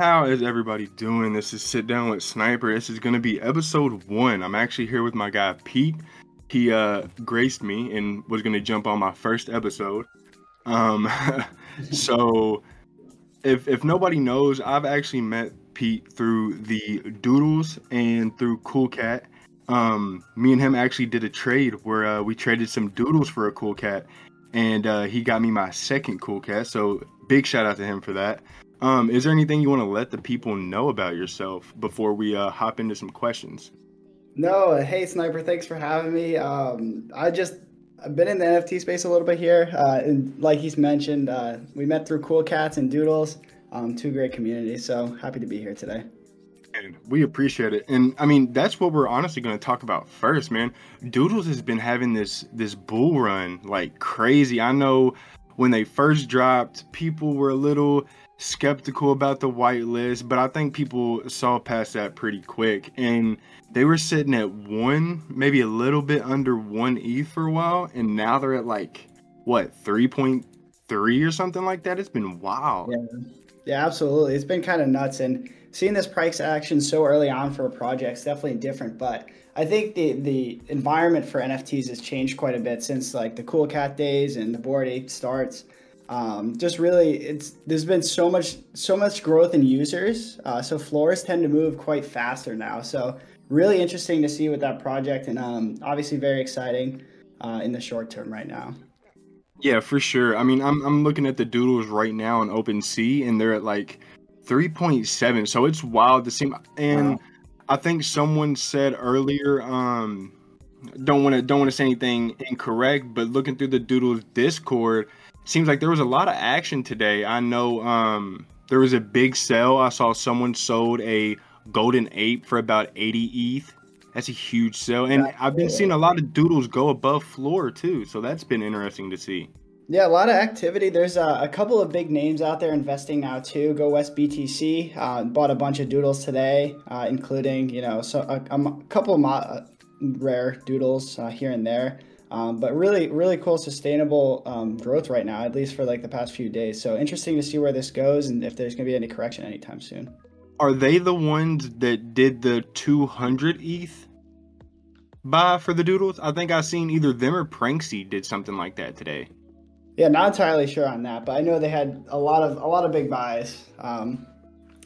How is everybody doing? This is Sit Down with Sniper. This is going to be episode one. I'm actually here with my guy Pete. He uh, graced me and was going to jump on my first episode. Um, so, if if nobody knows, I've actually met Pete through the Doodles and through Cool Cat. Um, me and him actually did a trade where uh, we traded some Doodles for a Cool Cat, and uh, he got me my second Cool Cat. So, big shout out to him for that. Um, is there anything you want to let the people know about yourself before we uh, hop into some questions? No, hey Sniper, thanks for having me. Um, I just I've been in the NFT space a little bit here, uh, and like he's mentioned, uh, we met through Cool Cats and Doodles, um, two great communities. So happy to be here today. And we appreciate it, and I mean that's what we're honestly going to talk about first, man. Doodles has been having this this bull run like crazy. I know when they first dropped, people were a little skeptical about the whitelist, but I think people saw past that pretty quick. And they were sitting at one, maybe a little bit under one ETH for a while, and now they're at like what three point three or something like that. It's been wild. Yeah, yeah, absolutely. It's been kind of nuts, and seeing this price action so early on for a project is definitely different. But I think the the environment for NFTs has changed quite a bit since like the Cool Cat days and the Bored Ape starts. Um, just really it's there's been so much so much growth in users uh, so floors tend to move quite faster now. So really interesting to see with that project and um, obviously very exciting uh, in the short term right now. Yeah for sure. I mean i'm, I'm looking at the doodles right now on OpenSea and they're at like 3.7 so it's wild to see and wow. i think someone said earlier um don't want to don't want to say anything incorrect but looking through the doodles discord seems like there was a lot of action today. I know um, there was a big sale. I saw someone sold a golden ape for about 80 ETH. That's a huge sale. And I've been seeing a lot of doodles go above floor too. So that's been interesting to see. Yeah, a lot of activity. There's a, a couple of big names out there investing now too. Go West BTC uh, bought a bunch of doodles today, uh, including you know so a, a couple of mo- uh, rare doodles uh, here and there. Um, but really, really cool, sustainable um, growth right now, at least for like the past few days. So interesting to see where this goes and if there's going to be any correction anytime soon. Are they the ones that did the 200 ETH buy for the Doodles? I think I seen either them or Pranksy did something like that today. Yeah, not entirely sure on that, but I know they had a lot of a lot of big buys um,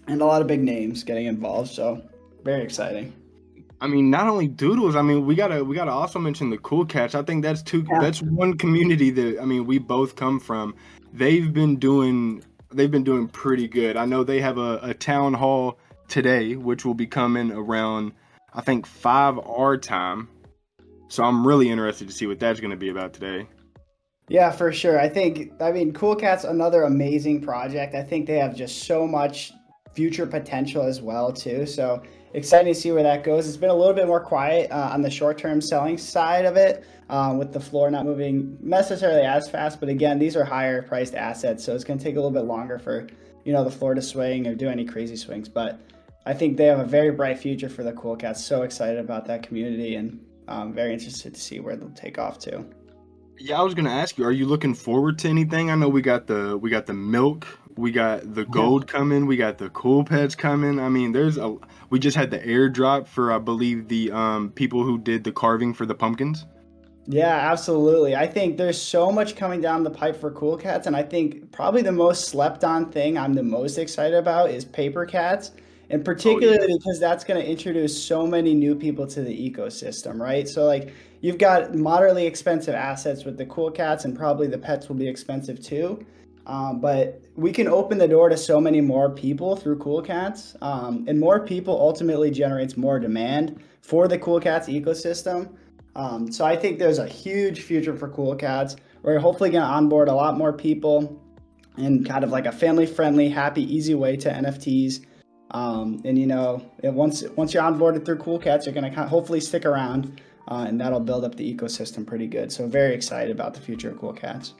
and a lot of big names getting involved. So very exciting. I mean, not only doodles. I mean, we gotta we gotta also mention the cool cats. I think that's two. Yeah. That's one community that I mean we both come from. They've been doing they've been doing pretty good. I know they have a, a town hall today, which will be coming around I think five our time. So I'm really interested to see what that's going to be about today. Yeah, for sure. I think I mean Cool Cats another amazing project. I think they have just so much future potential as well too. So exciting to see where that goes. It's been a little bit more quiet uh, on the short term selling side of it, um, with the floor not moving necessarily as fast. But again, these are higher priced assets, so it's going to take a little bit longer for you know the floor to swing or do any crazy swings. But I think they have a very bright future for the Cool Cats. So excited about that community and um, very interested to see where they'll take off to. Yeah, I was gonna ask you, are you looking forward to anything? I know we got the we got the milk we got the gold coming. We got the cool pets coming. I mean, there's a. We just had the airdrop for I believe the um, people who did the carving for the pumpkins. Yeah, absolutely. I think there's so much coming down the pipe for Cool Cats, and I think probably the most slept on thing I'm the most excited about is Paper Cats, and particularly oh, yeah. because that's going to introduce so many new people to the ecosystem, right? So like you've got moderately expensive assets with the Cool Cats, and probably the pets will be expensive too. Um, but we can open the door to so many more people through Cool Cats, um, and more people ultimately generates more demand for the Cool Cats ecosystem. Um, so I think there's a huge future for Cool Cats. We're hopefully going to onboard a lot more people in kind of like a family-friendly, happy, easy way to NFTs. Um, and you know, once once you're onboarded through Cool Cats, you're going to hopefully stick around, uh, and that'll build up the ecosystem pretty good. So very excited about the future of Cool Cats.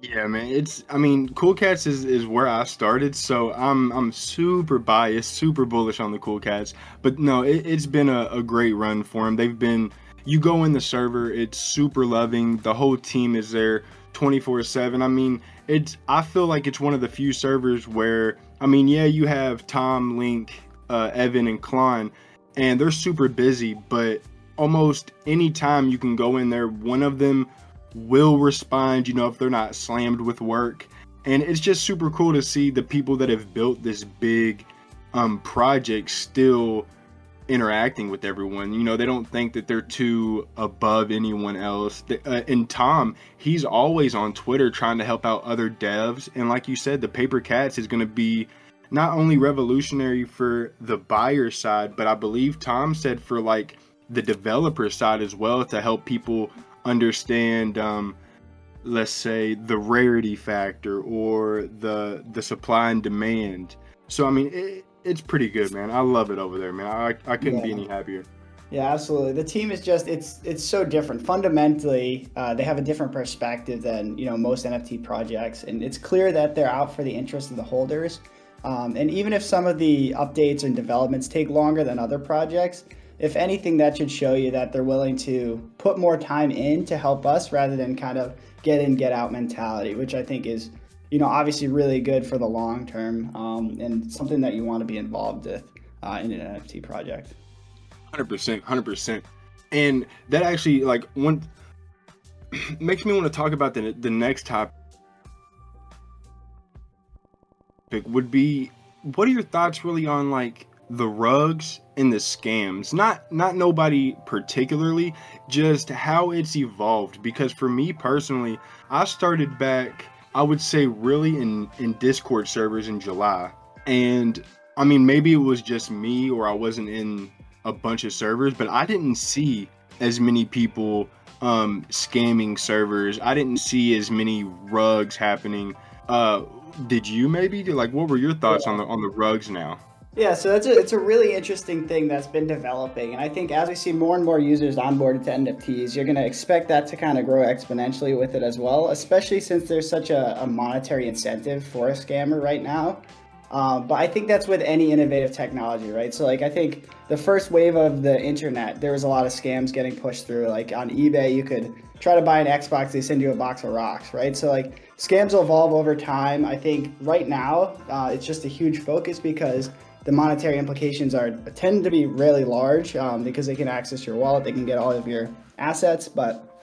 Yeah, man. It's I mean, Cool Cats is, is where I started, so I'm I'm super biased, super bullish on the Cool Cats. But no, it, has been a, a great run for them. They've been you go in the server, it's super loving. The whole team is there 24 7. I mean, it's I feel like it's one of the few servers where I mean, yeah, you have Tom, Link, uh, Evan, and Clon, and they're super busy, but almost any time you can go in there, one of them will respond, you know, if they're not slammed with work. And it's just super cool to see the people that have built this big um, project still interacting with everyone. You know, they don't think that they're too above anyone else. Uh, and Tom, he's always on Twitter trying to help out other devs. And like you said, the Paper Cats is going to be not only revolutionary for the buyer side, but I believe Tom said for like the developer side as well to help people understand um, let's say the rarity factor or the the supply and demand so i mean it, it's pretty good, man. I love it over there, man. I I couldn't yeah. be any happier. Yeah, absolutely. The team is just it's it's so different. Fundamentally, uh, they have a different perspective than you know most NFT projects, and it's clear that they're out for the interest of the holders. Um, and even if some of the updates and developments take longer than other projects, if anything, that should show you that they're willing to put more time in to help us rather than kind of get in, get out mentality, which I think is you know, obviously really good for the long term um, and something that you want to be involved with uh, in an NFT project. 100%, 100%. And that actually, like, one makes me want to talk about the, the next topic would be what are your thoughts really on like the rugs and the scams not not nobody particularly just how it's evolved because for me personally i started back I would say really in in Discord servers in July. And I mean maybe it was just me or I wasn't in a bunch of servers, but I didn't see as many people um scamming servers. I didn't see as many rugs happening. Uh did you maybe like what were your thoughts on the on the rugs now? Yeah, so that's a, it's a really interesting thing that's been developing. And I think as we see more and more users onboarded to NFTs, you're going to expect that to kind of grow exponentially with it as well, especially since there's such a, a monetary incentive for a scammer right now. Um, but I think that's with any innovative technology, right? So, like, I think the first wave of the internet, there was a lot of scams getting pushed through. Like on eBay, you could try to buy an Xbox, they send you a box of rocks, right? So, like, scams will evolve over time. I think right now, uh, it's just a huge focus because the monetary implications are tend to be really large um, because they can access your wallet, they can get all of your assets. But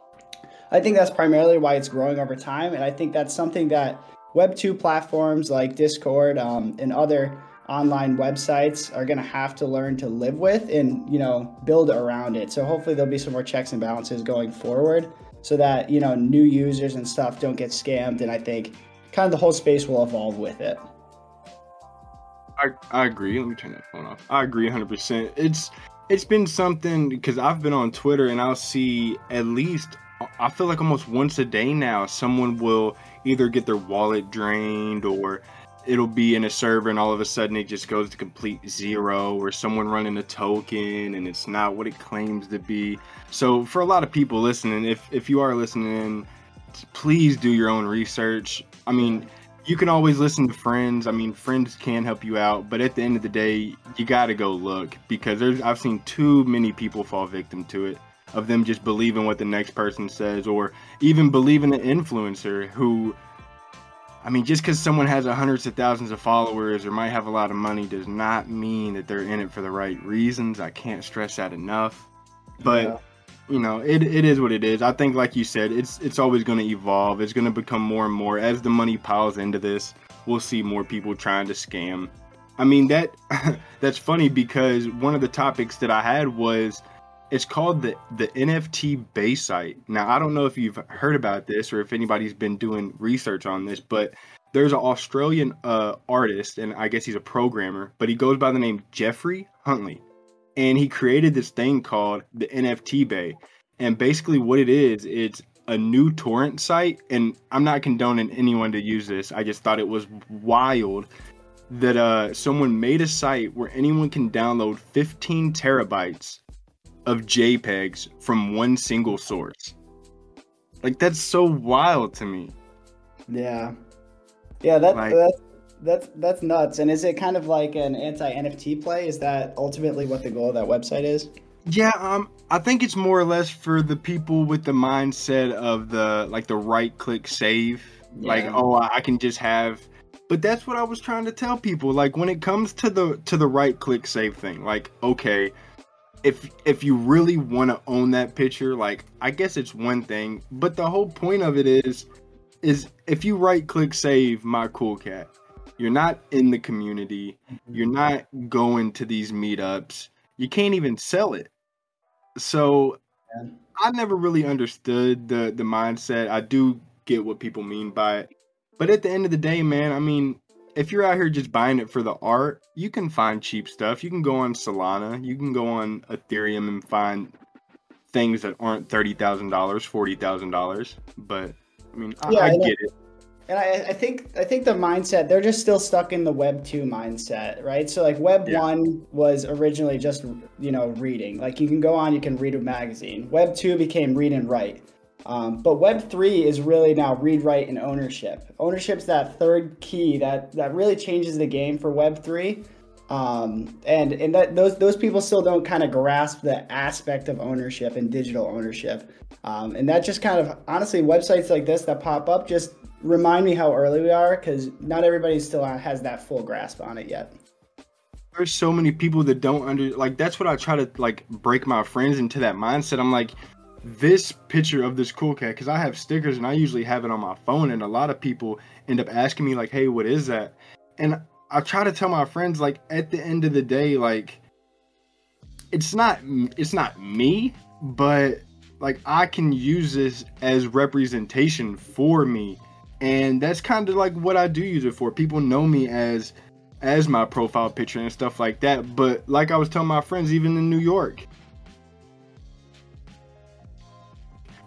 I think that's primarily why it's growing over time, and I think that's something that Web two platforms like Discord um, and other online websites are going to have to learn to live with and you know build around it. So hopefully there'll be some more checks and balances going forward, so that you know new users and stuff don't get scammed. And I think kind of the whole space will evolve with it. I, I agree. Let me turn that phone off. I agree 100%. It's it's been something because I've been on Twitter and I'll see at least I feel like almost once a day now someone will either get their wallet drained or it'll be in a server and all of a sudden it just goes to complete zero or someone running a token and it's not what it claims to be. So for a lot of people listening, if if you are listening, please do your own research. I mean, you can always listen to friends. I mean, friends can help you out, but at the end of the day, you got to go look because there's I've seen too many people fall victim to it of them just believing what the next person says or even believing an influencer who I mean, just because someone has hundreds of thousands of followers or might have a lot of money does not mean that they're in it for the right reasons. I can't stress that enough. But yeah you know, it, it is what it is. I think, like you said, it's it's always going to evolve. It's going to become more and more as the money piles into this. We'll see more people trying to scam. I mean that that's funny because one of the topics that I had was it's called the the NFT base site. Now I don't know if you've heard about this or if anybody's been doing research on this, but there's an Australian uh, artist and I guess he's a programmer, but he goes by the name Geoffrey Huntley and he created this thing called the NFT Bay. And basically, what it is, it's a new torrent site. And I'm not condoning anyone to use this. I just thought it was wild that uh, someone made a site where anyone can download 15 terabytes of JPEGs from one single source. Like that's so wild to me. Yeah, yeah. That like, that's that's that's nuts. And is it kind of like an anti NFT play? Is that ultimately what the goal of that website is? Yeah, um, I think it's more or less for the people with the mindset of the like the right click save. Yeah. Like, oh, I can just have but that's what I was trying to tell people. Like when it comes to the to the right click save thing, like okay, if if you really want to own that picture, like I guess it's one thing, but the whole point of it is is if you right click save my cool cat, you're not in the community, mm-hmm. you're not going to these meetups, you can't even sell it. So I never really understood the the mindset. I do get what people mean by it. But at the end of the day, man, I mean, if you're out here just buying it for the art, you can find cheap stuff. You can go on Solana, you can go on Ethereum and find things that aren't thirty thousand dollars, forty thousand dollars. But I mean, I, yeah, I get it. And I, I, think I think the mindset they're just still stuck in the Web two mindset, right? So like Web yeah. one was originally just you know reading. Like you can go on, you can read a magazine. Web two became read and write. Um, but Web3 is really now read, write, and ownership. Ownership's that third key that, that really changes the game for Web3. Um, and and that those those people still don't kind of grasp the aspect of ownership and digital ownership. Um, and that just kind of honestly websites like this that pop up just remind me how early we are because not everybody still has that full grasp on it yet there's so many people that don't under like that's what I try to like break my friends into that mindset. I'm like, this picture of this cool cat because I have stickers and I usually have it on my phone, and a lot of people end up asking me like, "Hey, what is that?" And I try to tell my friends like, at the end of the day, like, it's not it's not me, but like I can use this as representation for me, and that's kind of like what I do use it for. People know me as as my profile picture and stuff like that. But like I was telling my friends, even in New York,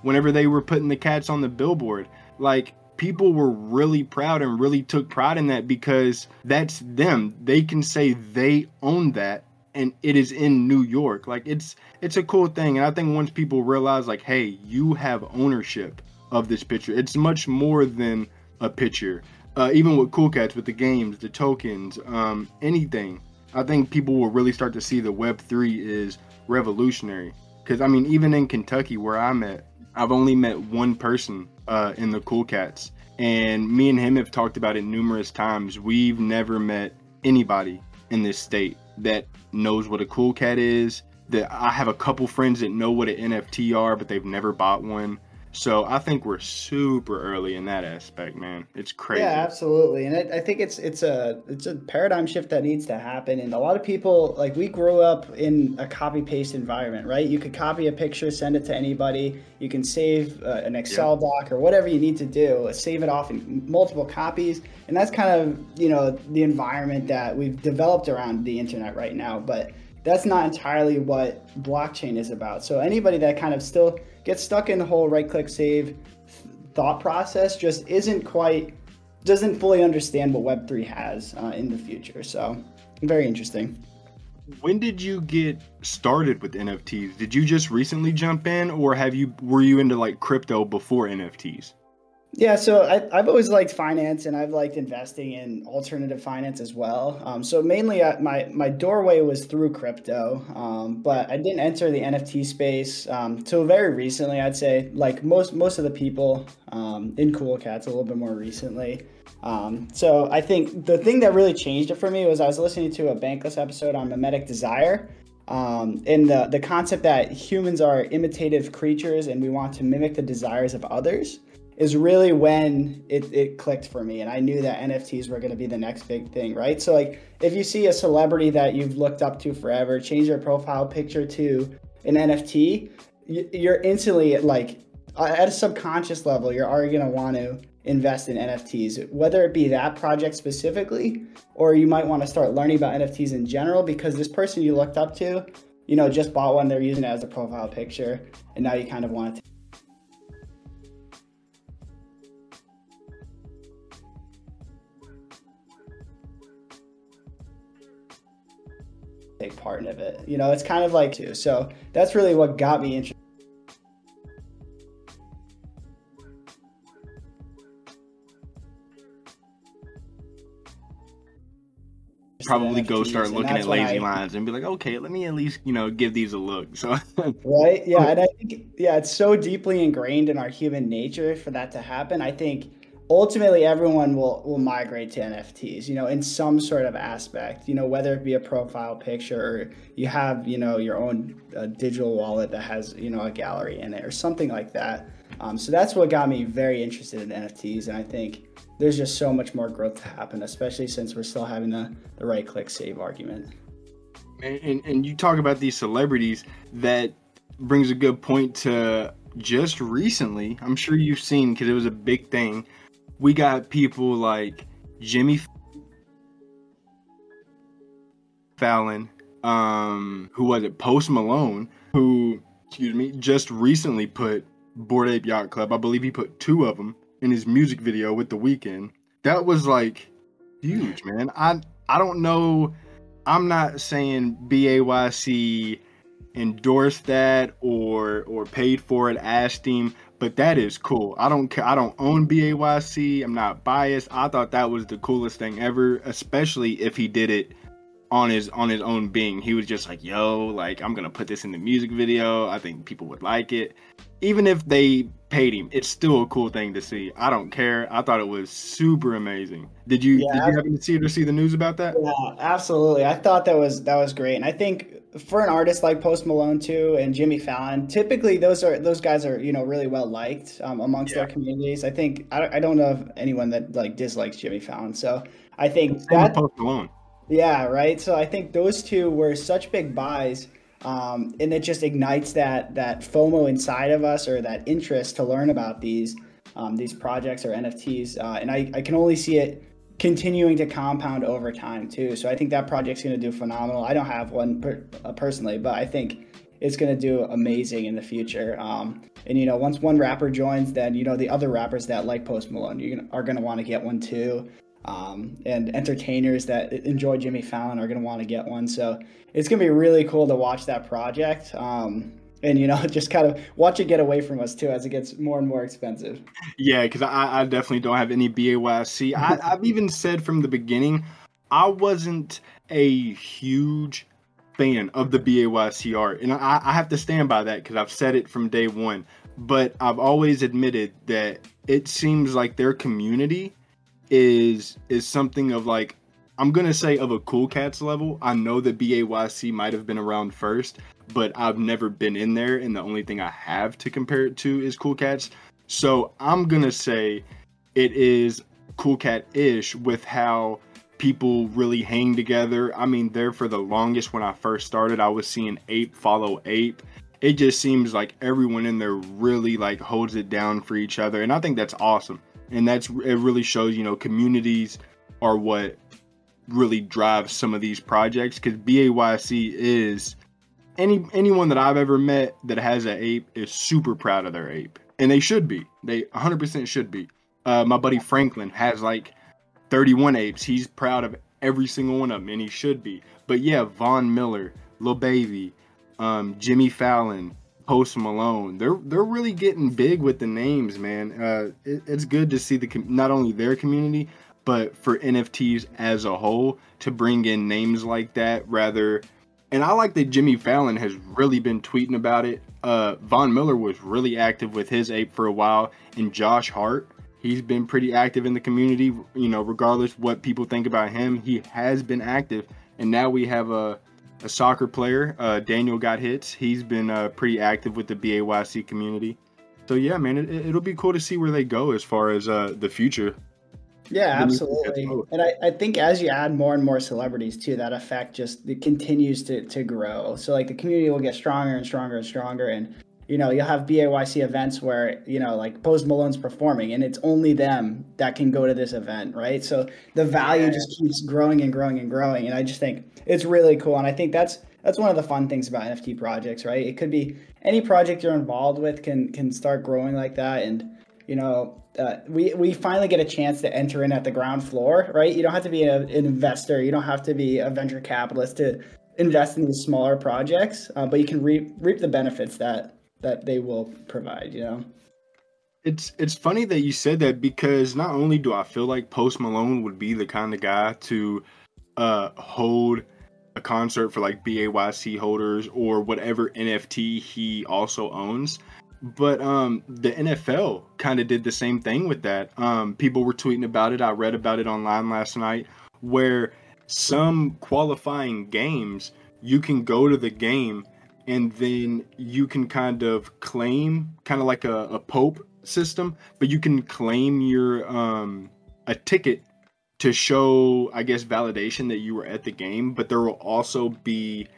whenever they were putting the cats on the billboard. Like people were really proud and really took pride in that because that's them. They can say they own that and it is in New York. Like it's it's a cool thing and I think once people realize like hey, you have ownership of this picture. It's much more than a picture. Uh, even with Cool Cats, with the games, the tokens, um, anything, I think people will really start to see the Web three is revolutionary. Because I mean, even in Kentucky, where I'm at, I've only met one person uh, in the Cool Cats, and me and him have talked about it numerous times. We've never met anybody in this state that knows what a Cool Cat is. That I have a couple friends that know what an NFT are, but they've never bought one. So I think we're super early in that aspect, man. It's crazy. Yeah, absolutely, and I, I think it's it's a it's a paradigm shift that needs to happen. And a lot of people, like we grew up in a copy paste environment, right? You could copy a picture, send it to anybody. You can save uh, an Excel yeah. doc or whatever you need to do, save it off in multiple copies, and that's kind of you know the environment that we've developed around the internet right now. But that's not entirely what blockchain is about. So anybody that kind of still gets stuck in the whole right click save thought process just isn't quite doesn't fully understand what web3 has uh, in the future. So very interesting. When did you get started with nfts did you just recently jump in or have you were you into like crypto before nfts yeah, so I, have always liked finance, and I've liked investing in alternative finance as well. Um, so mainly, uh, my my doorway was through crypto, um, but I didn't enter the NFT space um, till very recently. I'd say, like most most of the people um, in Cool Cats, a little bit more recently. Um, so I think the thing that really changed it for me was I was listening to a Bankless episode on mimetic desire, um, and the the concept that humans are imitative creatures and we want to mimic the desires of others is really when it, it clicked for me and i knew that nfts were going to be the next big thing right? So like if you see a celebrity that you've looked up to forever change your profile picture to an nft you're instantly like at a subconscious level you're already going to want to invest in nfts whether it be that project specifically or you might want to start learning about nfts in general because this person you looked up to you know just bought one they're using it as a profile picture and now you kind of want to take part of it. You know, it's kind of like too. So that's really what got me interested. probably go start looking at lazy I, lines and be like, okay, let me at least you know give these a look. So right, yeah, oh. and I think yeah, it's so deeply ingrained in our human nature for that to happen. I think ultimately everyone will will migrate to NFTs, you know, in some sort of aspect, you know, whether it be a profile picture or you have, you know, your own uh, digital wallet that has, you know, a gallery in it or something like that. Um, so that's what got me very interested in NFTs, and I think there's just so much more growth to happen, especially since we're still having the the right click save argument. And, and, and you talk about these celebrities that brings a good point to just recently. I'm sure you've seen because it was a big thing we got people like Jimmy Fallon, um, who was it? Post Malone, who, excuse me, just recently put Bored Ape Yacht Club. I believe he put two of them in his music video with The Weeknd. That was like huge, man. I I don't know. I'm not saying BAYC endorsed that or or paid for it, asked him, but that is cool. I don't care. I don't own BAYC. I'm not biased. I thought that was the coolest thing ever, especially if he did it on his on his own being. He was just like, "Yo, like I'm gonna put this in the music video. I think people would like it." Even if they paid him, it's still a cool thing to see. I don't care. I thought it was super amazing. Did you yeah, did you happen to see or see the news about that? Yeah, absolutely. I thought that was that was great, and I think for an artist like Post Malone too and Jimmy Fallon, typically those are those guys are you know really well liked um, amongst yeah. their communities. I think I, I don't know of anyone that like dislikes Jimmy Fallon. So I think Same that Post Malone. Yeah, right. So I think those two were such big buys, um, and it just ignites that that FOMO inside of us or that interest to learn about these um, these projects or NFTs. Uh, and I, I can only see it continuing to compound over time too. So I think that project's going to do phenomenal. I don't have one per, uh, personally, but I think it's going to do amazing in the future. Um, and you know, once one rapper joins, then you know the other rappers that like Post Malone you are going to want to get one too. Um, and entertainers that enjoy Jimmy Fallon are going to want to get one. So it's going to be really cool to watch that project. Um, and you know just kind of watch it get away from us too as it gets more and more expensive. Yeah because I, I, definitely don't have any bayc I, i've even said from the beginning i wasn't a huge fan of the bayc art and i, I have to stand by that because i've said it from day one. But i've always admitted that it seems like their community is is something of like I'm gonna say of a Cool Cats level. I know that BAYC might have been around first, but I've never been in there, and the only thing I have to compare it to is Cool Cats. So I'm gonna say it is Cool Cat ish with how people really hang together. I mean, there for the longest when I first started, I was seeing ape follow ape. It just seems like everyone in there really like holds it down for each other, and I think that's awesome. And that's it. Really shows you know communities are what really drives some of these projects because BAYC is any anyone that I've ever met that has an ape is super proud of their ape, and they should be. They 100% should be. Uh, my buddy Franklin has like 31 apes. He's proud of every single one of them, and he should be. But yeah, Von Miller, Lil Baby, um, Jimmy Fallon, Post Malone, they're they're really getting big with the names, man. Uh, it, it's good to see the not only their community, but for NFTs as a whole to bring in names like that rather and I like that Jimmy Fallon has really been tweeting about it. Uh, Von Miller was really active with his ape for a while, and Josh Hart, he's been pretty active in the community. You know, regardless what people think about him, he has been active. And now we have a, a soccer player, uh, Daniel got hits. He's been uh, pretty active with the BAYC community. So yeah, man, it, will be cool to see where they go as far as uh, the future. Yeah, absolutely. And I, I think as you add more and more celebrities to that effect just it continues to, to grow. So like the community will get stronger and stronger and stronger. And, you know, you'll have BAYC events where, you know, like Post Malone's performing and it's only them that can go to this event, right? So the value yeah. just keeps growing and growing and growing. And I just think it's really cool. And I think that's that's one of the fun things about NFT projects, right? It could be any project you're involved with can can start growing like that. And, you know, uh, we we finally get a chance to enter in at the ground floor, right? You don't have to be a, an investor, you don't have to be a venture capitalist to invest in these smaller projects, uh, but you can reap reap the benefits that that they will provide. You know. It's it's funny that you said that because not only do I feel like Post Malone would be the kind of guy to uh, hold a concert for like BAYC holders or whatever NFT he also owns. But um, the NFL kind of did the same thing with that. Um, people were tweeting about it. I read about it online last night, where some qualifying games you can go to the game and then you can kind of claim, kind of like a, a POAP system, but you can claim your um, a ticket to show, I guess, validation that you were at the game. But there will also be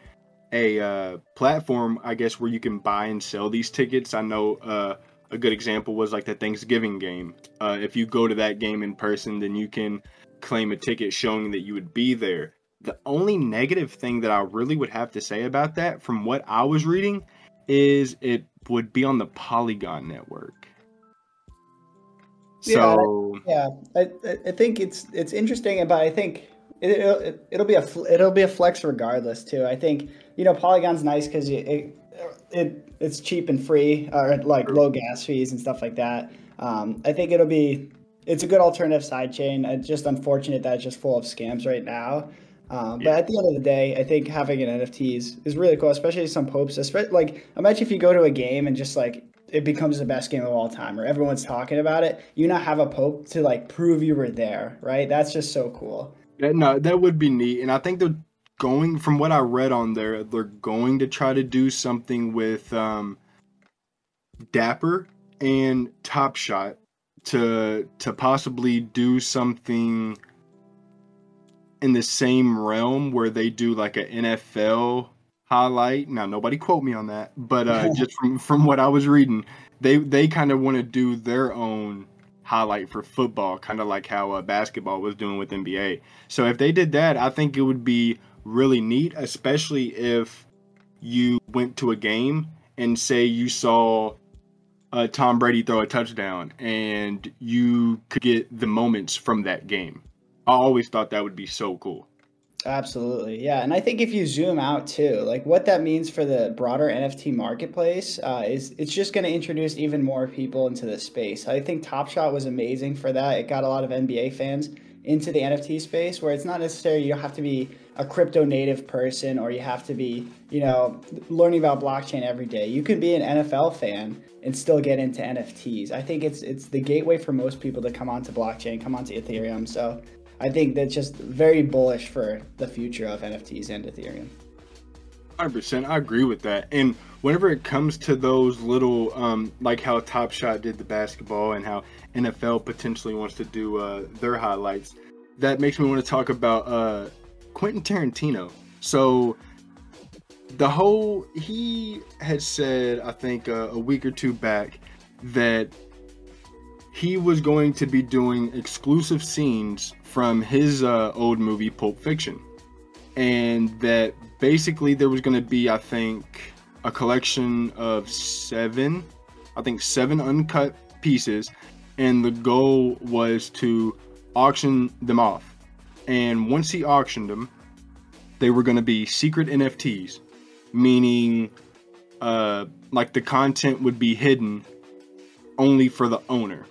a uh, platform, I guess, where you can buy and sell these tickets. I know uh, a good example was like the Thanksgiving game. Uh, if you go to that game in person, then you can claim a ticket showing that you would be there. The only negative thing that I really would have to say about that, from what I was reading, is it would be on the Polygon network. So yeah, yeah. I, I think it's it's interesting, but I think it, will it'll be a it'll be a flex regardless too. I think you know Polygon's nice because it, it, it it's cheap and free or like low gas fees and stuff like that. Um, I think it'll be it's a good alternative sidechain. It's just unfortunate that it's just full of scams right now. Um, yeah. But at the end of the day, I think having an NFT is, is really cool, especially some POAPs. Especially, like imagine if you go to a game and just like it becomes the best game of all time, or everyone's talking about it. You now have a POAP to like prove you were there, right? That's just so cool. Yeah, no, that would be neat, and I think they're going from what I read on there. They're going to try to do something with um, Dapper and Top Shot to to possibly do something in the same realm where they do like an NFL highlight. Now nobody quote me on that, but uh, just from from what I was reading, they they kind of want to do their own highlight for football, kind of like how uh, basketball was doing with NBA. So if they did that, I think it would be really neat, especially if you went to a game and say you saw uh, Tom Brady throw a touchdown and you could get the moments from that game. I always thought that would be so cool. Absolutely. Yeah. And I think if you zoom out too, like what that means for the broader NFT marketplace uh, is it's just going to introduce even more people into the space. I think Top Shot was amazing for that. It got a lot of NBA fans into the NFT space where it's not necessarily you have to be a crypto native person or you have to be, you know, learning about blockchain every day. You can be an NFL fan and still get into NFTs. I think it's it's the gateway for most people to come onto blockchain, come onto Ethereum. So I think that's just very bullish for the future of NFTs and Ethereum. 100%. I agree with that. And whenever it comes to those little, um, like how Top Shot did the basketball and how NFL potentially wants to do uh, their highlights, that makes me want to talk about uh, Quentin Tarantino. So the whole, he had said, I think uh, a week or two back, that he was going to be doing exclusive scenes from his uh, old movie Pulp Fiction, and that basically there was going to be, I think, a collection of seven, I think seven uncut pieces, and the goal was to auction them off. And once he auctioned them, they were going to be secret NFTs, meaning uh, like the content would be hidden only for the owner.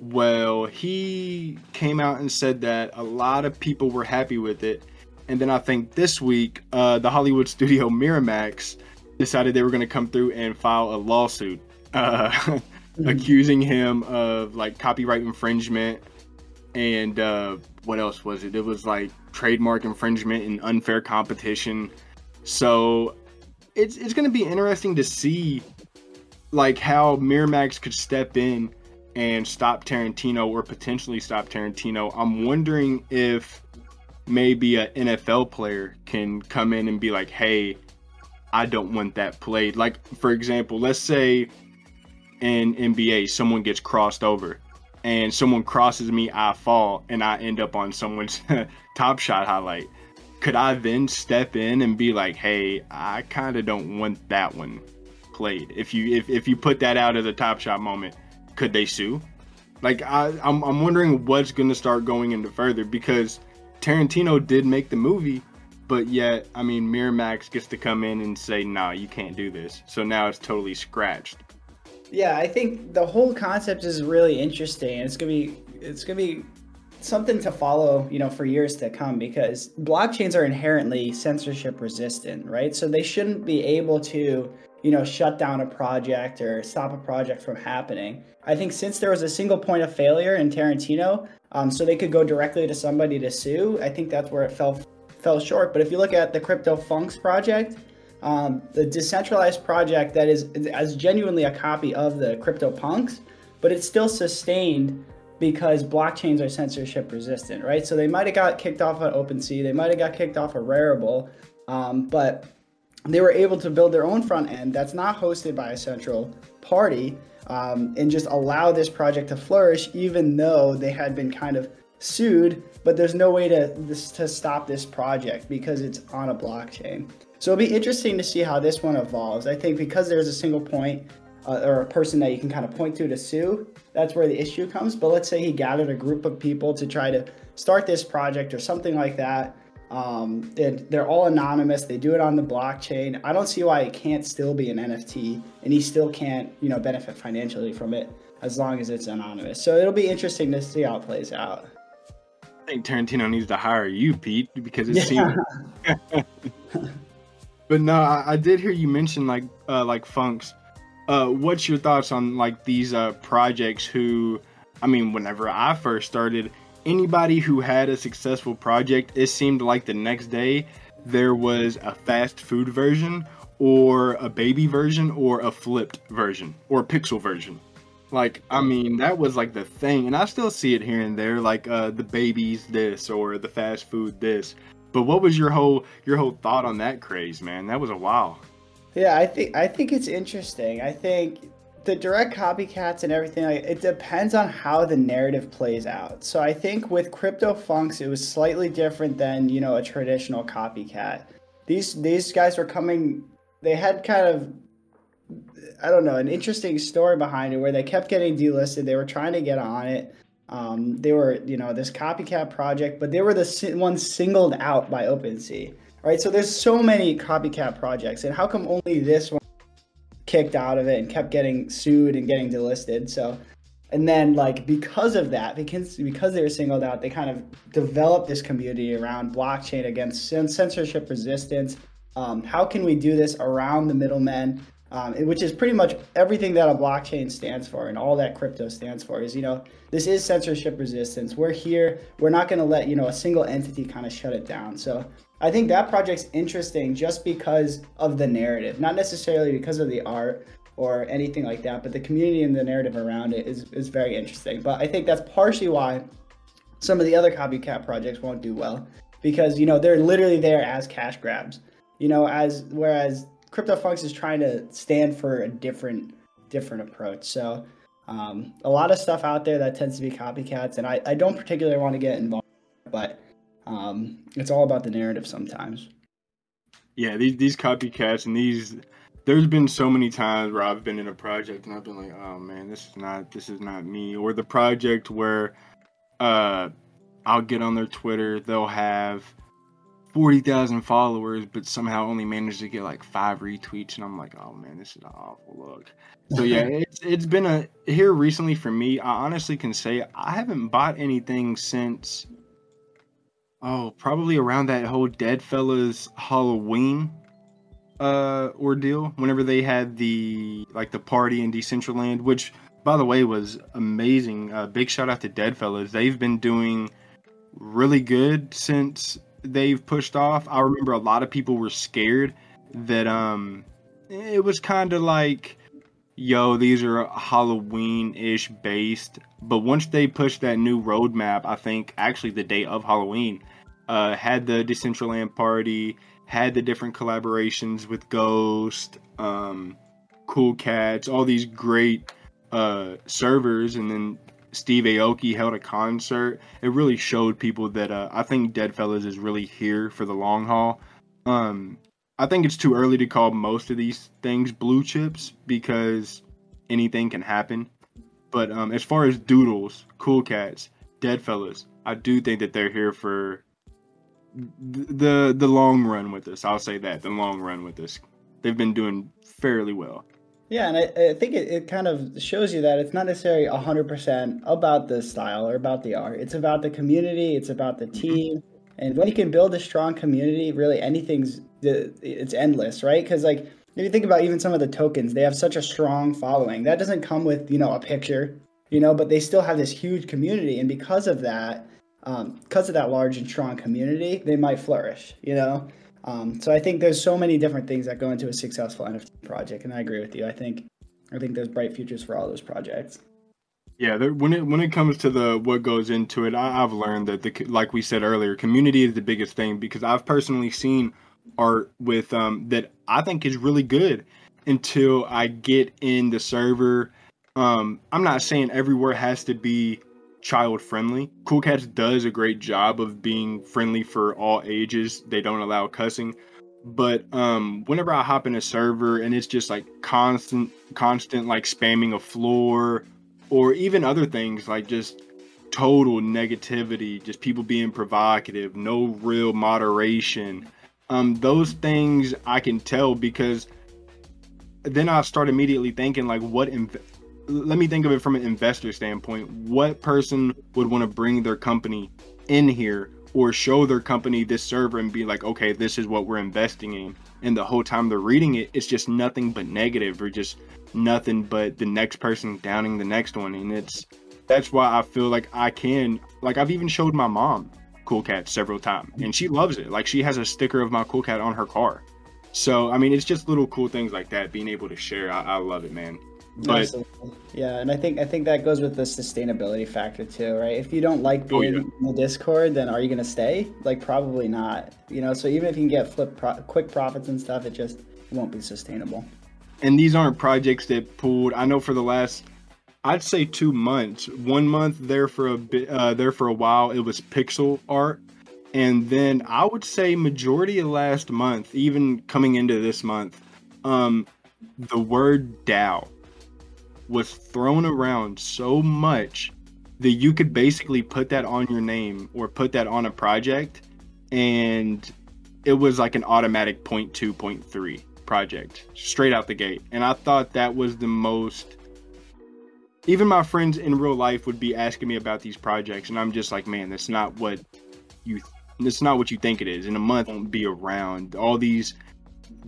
Well, he came out and said that a lot of people were happy with it. And then I think this week, uh, the Hollywood studio Miramax decided they were going to come through and file a lawsuit uh, mm-hmm. accusing him of like copyright infringement and uh, what else was it? It was like trademark infringement and unfair competition. So it's it's going to be interesting to see like how Miramax could step in and stop Tarantino or potentially stop Tarantino. I'm wondering if maybe an NFL player can come in and be like, hey, I don't want that played. Like, for example, let's say in NBA, someone gets crossed over and someone crosses me, I fall, and I end up on someone's top shot highlight. Could I then step in and be like, hey, I kind of don't want that one played? If you if, if you put that out as a top shot moment, could they sue? Like I, I'm, I'm wondering what's going to start going into further because Tarantino did make the movie, but yet I mean Miramax gets to come in and say, "Nah, you can't do this." So now it's totally scratched. Yeah, I think the whole concept is really interesting. It's gonna be, it's gonna be something to follow, you know, for years to come because blockchains are inherently censorship resistant, right? So they shouldn't be able to, you know, shut down a project or stop a project from happening. I think since there was a single point of failure in Tarantino, um, so they could go directly to somebody to sue, I think that's where it fell fell short. But if you look at the CryptoFunks project, um, the decentralized project that is as genuinely a copy of the CryptoPunks, but it's still sustained because blockchains are censorship resistant, right? So they might have got kicked off on OpenSea, they might have got kicked off of Rarible, um, but they were able to build their own front end that's not hosted by a central party um, and just allow this project to flourish, even though they had been kind of sued. But there's no way to this, to stop this project because it's on a blockchain. So it'll be interesting to see how this one evolves. I think because there's a single point uh, or a person that you can kind of point to to sue, that's where the issue comes. But let's say he gathered a group of people to try to start this project or something like that. Um, and they're all anonymous. They do it on the blockchain. I don't see why it can't still be an NFT, and he still can't, you know, benefit financially from it as long as it's anonymous. So it'll be interesting to see how it plays out. I think Tarantino needs to hire you, Pete, because it yeah. seems. but no, I, I, did hear you mention like uh, like funks uh, what's your thoughts on like these uh, projects who i mean whenever i first started anybody who had a successful project it seemed like the next day there was a fast food version or a baby version or a flipped version or pixel version. Like i mean that was like the thing and i still see it here and there like uh, the babies this or the fast food this. But what was your whole your whole thought on that craze man? That was a while. Yeah, I think I think it's interesting. I think the direct copycats and everything like it depends on how the narrative plays out. So I think with crypto funks it was slightly different than, you know, a traditional copycat. These these guys were coming they had kind of I don't know, an interesting story behind it where they kept getting delisted. They were trying to get on it. Um, they were, you know, this copycat project, but they were the ones singled out by OpenSea right? So there's so many copycat projects, and how come only this one kicked out of it and kept getting sued and getting delisted? So, and then like because of that, because because they were singled out, they kind of developed this community around blockchain against censorship resistance. Um, how can we do this around the middlemen? Um, which is pretty much everything that a blockchain stands for and all that crypto stands for is you know this is censorship resistance we're here we're not going to let you know a single entity kind of shut it down so I think that project's interesting just because of the narrative, not necessarily because of the art or anything like that, but the community and the narrative around it is, is very interesting. But I think that's partially why some of the other copycat projects won't do well because you know they're literally there as cash grabs. You know, as whereas CryptoFunks is trying to stand for a different different approach. So um, a lot of stuff out there that tends to be copycats, and I, I don't particularly want to get involved, but um, it's all about the narrative sometimes. Yeah, these these copycats and these there's been so many times where I've been in a project and I've been like, oh man, this is not this is not me. Or the project where uh I'll get on their Twitter, they'll have forty thousand followers, but somehow only manage to get like five retweets, and I'm like, oh man, this is an awful look. So yeah, it's it's been a here recently for me. I honestly can say I haven't bought anything since oh, probably around that whole DeadFellaz Halloween uh ordeal whenever they had the like the party in Decentraland, which by the way was amazing. Uh, big shout out to DeadFellaz. They've been doing really good since they've pushed off. I remember a lot of people were scared that um it was kind of like yo, these are Halloween ish based. But once they pushed that new roadmap, I think actually the day of Halloween, uh, had the Decentraland party, had the different collaborations with Ghost, um, Cool Cats, all these great uh, servers, and then Steve Aoki held a concert. It really showed people that uh, I think DeadFellaz is really here for the long haul. Um, I think it's too early to call most of these things blue chips because anything can happen. But um, as far as Doodles, Cool Cats, DeadFellaz, I do think that they're here for the the long run with this. I'll say that the long run with this. They've been doing fairly well. Yeah, and I, I think it, it kind of shows you that it's not necessarily 100% about the style or about the art. It's about the community, it's about the mm-hmm. team. And when you can build a strong community, really anything's it's endless, right? Because like if you think about even some of the tokens, they have such a strong following. That doesn't come with you know a picture, you know, but they still have this huge community, and because of that, um, because of that large and strong community, they might flourish, you know. Um, so I think there's so many different things that go into a successful NFT project, and I agree with you. I think I think there's bright futures for all those projects. Yeah, there, when it when it comes to the what goes into it, I, have learned that the like we said earlier, community is the biggest thing because I've personally seen art with um that I think is really good until I get in the server. Um, I'm not saying everywhere has to be child friendly. Cool Cats does a great job of being friendly for all ages. They don't allow cussing. But um whenever I hop in a server and it's just like constant constant like spamming a floor or even other things like just total negativity, just people being provocative, no real moderation. Um those things I can tell because then I start immediately thinking like what inv- let me think of it from an investor standpoint. What person would want to bring their company in here or show their company this server and be like, okay, this is what we're investing in. And the whole time they're reading it, it's just nothing but negative or just nothing but the next person downing the next one. And it's that's why I feel like I can like I've even showed my mom Cool Cat several times and she loves it. Like she has a sticker of my Cool Cat on her car. So I mean it's just little cool things like that, being able to share. I, I love it, man. But Absolutely. yeah, and I think I think that goes with the sustainability factor too, right? If you don't like being oh, yeah. in the Discord, then are you gonna stay? Like probably not. You know, so even if you can get flip pro- quick profits and stuff, it just won't be sustainable. And these aren't projects that pulled. I know for the last, I'd say two months. One month there for a bit, uh, there for a while. It was pixel art, and then I would say majority of last month, even coming into this month, um, the word DAO was thrown around so much that you could basically put that on your name or put that on a project and it was like an automatic 0.2 0.3 project straight out the gate. And i thought that was the most even my friends in real life would be asking me about these projects and i'm just like man that's not what you that's not what you think it is. In a month won't be around all these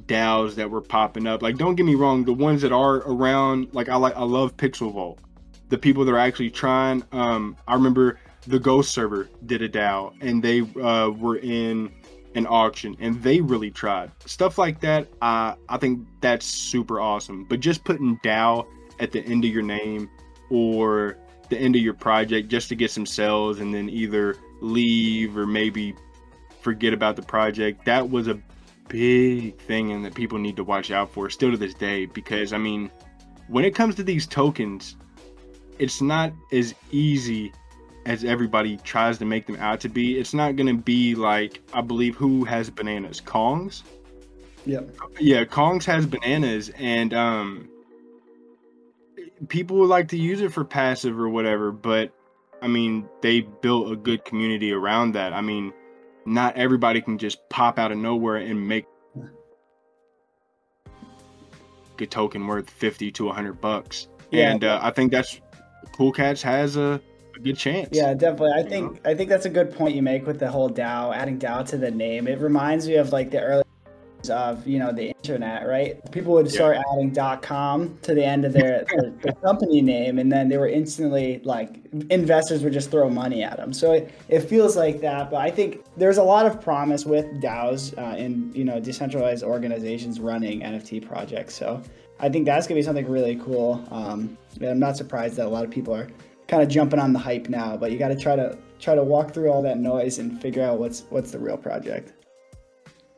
DAOs that were popping up. Like, don't get me wrong, the ones that are around, like I like, I love Pixel Vault. The people that are actually trying. Um, I remember the Ghost server did a DAO, and they uh, were in an auction, and they really tried stuff like that. I I think that's super awesome. But just putting DAO at the end of your name or the end of your project just to get some sales and then either leave or maybe forget about the project that was a big thing and that people need to watch out for still to this day because I mean, when it comes to these tokens, it's not as easy as everybody tries to make them out to be. It's not going to be like I believe who has bananas, Kongs. Yeah. Yeah, Kongs has bananas and um people would like to use it for passive or whatever, but I mean, they built a good community around that. I mean, not everybody can just pop out of nowhere and make a token worth 50 to 100 bucks. Yeah. And uh, I think that's Cool Cats has a, a good chance. Yeah, definitely. I think know? I think that's a good point you make with the whole DAO, adding DAO to the name. It reminds me of like the early of you know the internet, right? People would start yeah. adding .com to the end of their, their, their, company name, and then they were instantly like investors would just throw money at them. So it, it feels like that, but I think there's a lot of promise with DAOs uh, and you know decentralized organizations running NFT projects. So I think that's gonna be something really cool. Um, and I'm not surprised that a lot of people are kind of jumping on the hype now, but you got to try to try to walk through all that noise and figure out what's what's the real project.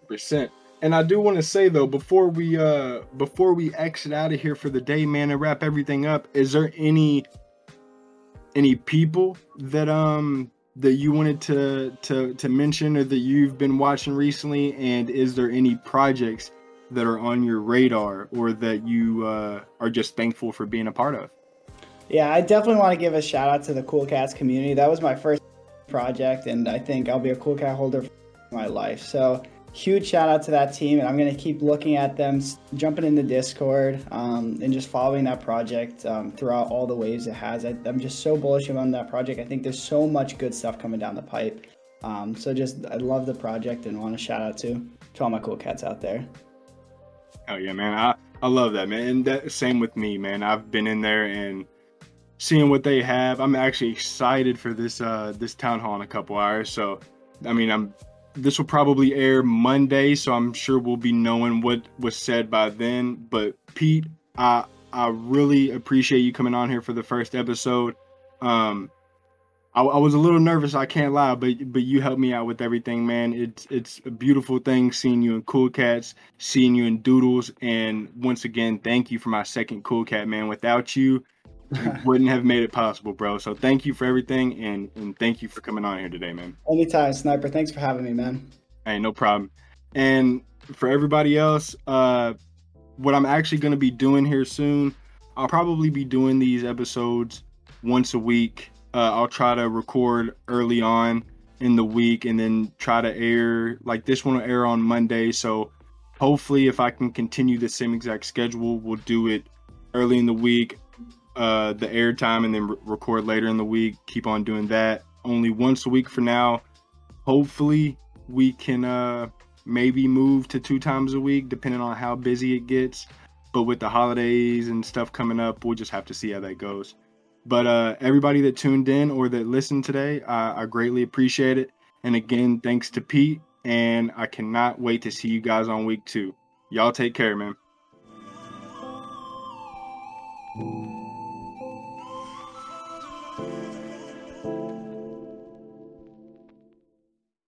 Percent. And I do want to say though, before we uh before we exit out of here for the day, man, and wrap everything up, is there any any people that um that you wanted to to to mention or that you've been watching recently, and is there any projects that are on your radar or that you uh, are just thankful for being a part of? Yeah, I definitely want to give a shout out to the Cool Cats community. That was my first project, and I think I'll be a Cool Cat holder for my life. So huge shout out to that team, and I'm gonna keep looking at them, jumping in the Discord, um, and just following that project um, throughout all the waves it has. I, am just so bullish on that project. I think there's so much good stuff coming down the pipe. Um, so just I love the project and want to shout out to to all my cool cats out there. Oh yeah, man! I I love that, man. And that same with me, man. I've been in there and seeing what they have. I'm actually excited for this uh this town hall in a couple hours. So, I mean, I'm this will probably air Monday, so I'm sure we'll be knowing what was said by then. But Pete, I I really appreciate you coming on here for the first episode. Um, I, I, was a little nervous, I can't lie, but but you helped me out with everything, man. It's it's a beautiful thing seeing you in Cool Cats, seeing you in Doodles, and once again, thank you for my second Cool Cat, man. Without you, wouldn't have made it possible, bro. So thank you for everything, and and thank you for coming on here today, man. Anytime, Sniper. Thanks for having me, man. Hey, no problem. And for everybody else, uh, what I'm actually going to be doing here soon, I'll probably be doing these episodes once a week uh, I'll try to record early on in the week and then try to air like this one will air on Monday. So hopefully, if I can continue the same exact schedule, we'll do it early in the week, uh, the airtime and then re- record later in the week. Keep on doing that. Only once a week for now. Hopefully, we can uh, maybe move to two times a week, depending on how busy it gets. But with the holidays and stuff coming up, we'll just have to see how that goes. But uh, everybody that tuned in or that listened today, I, I greatly appreciate it. And again, thanks to Pete. And I cannot wait to see you guys on week two. Y'all take care, man.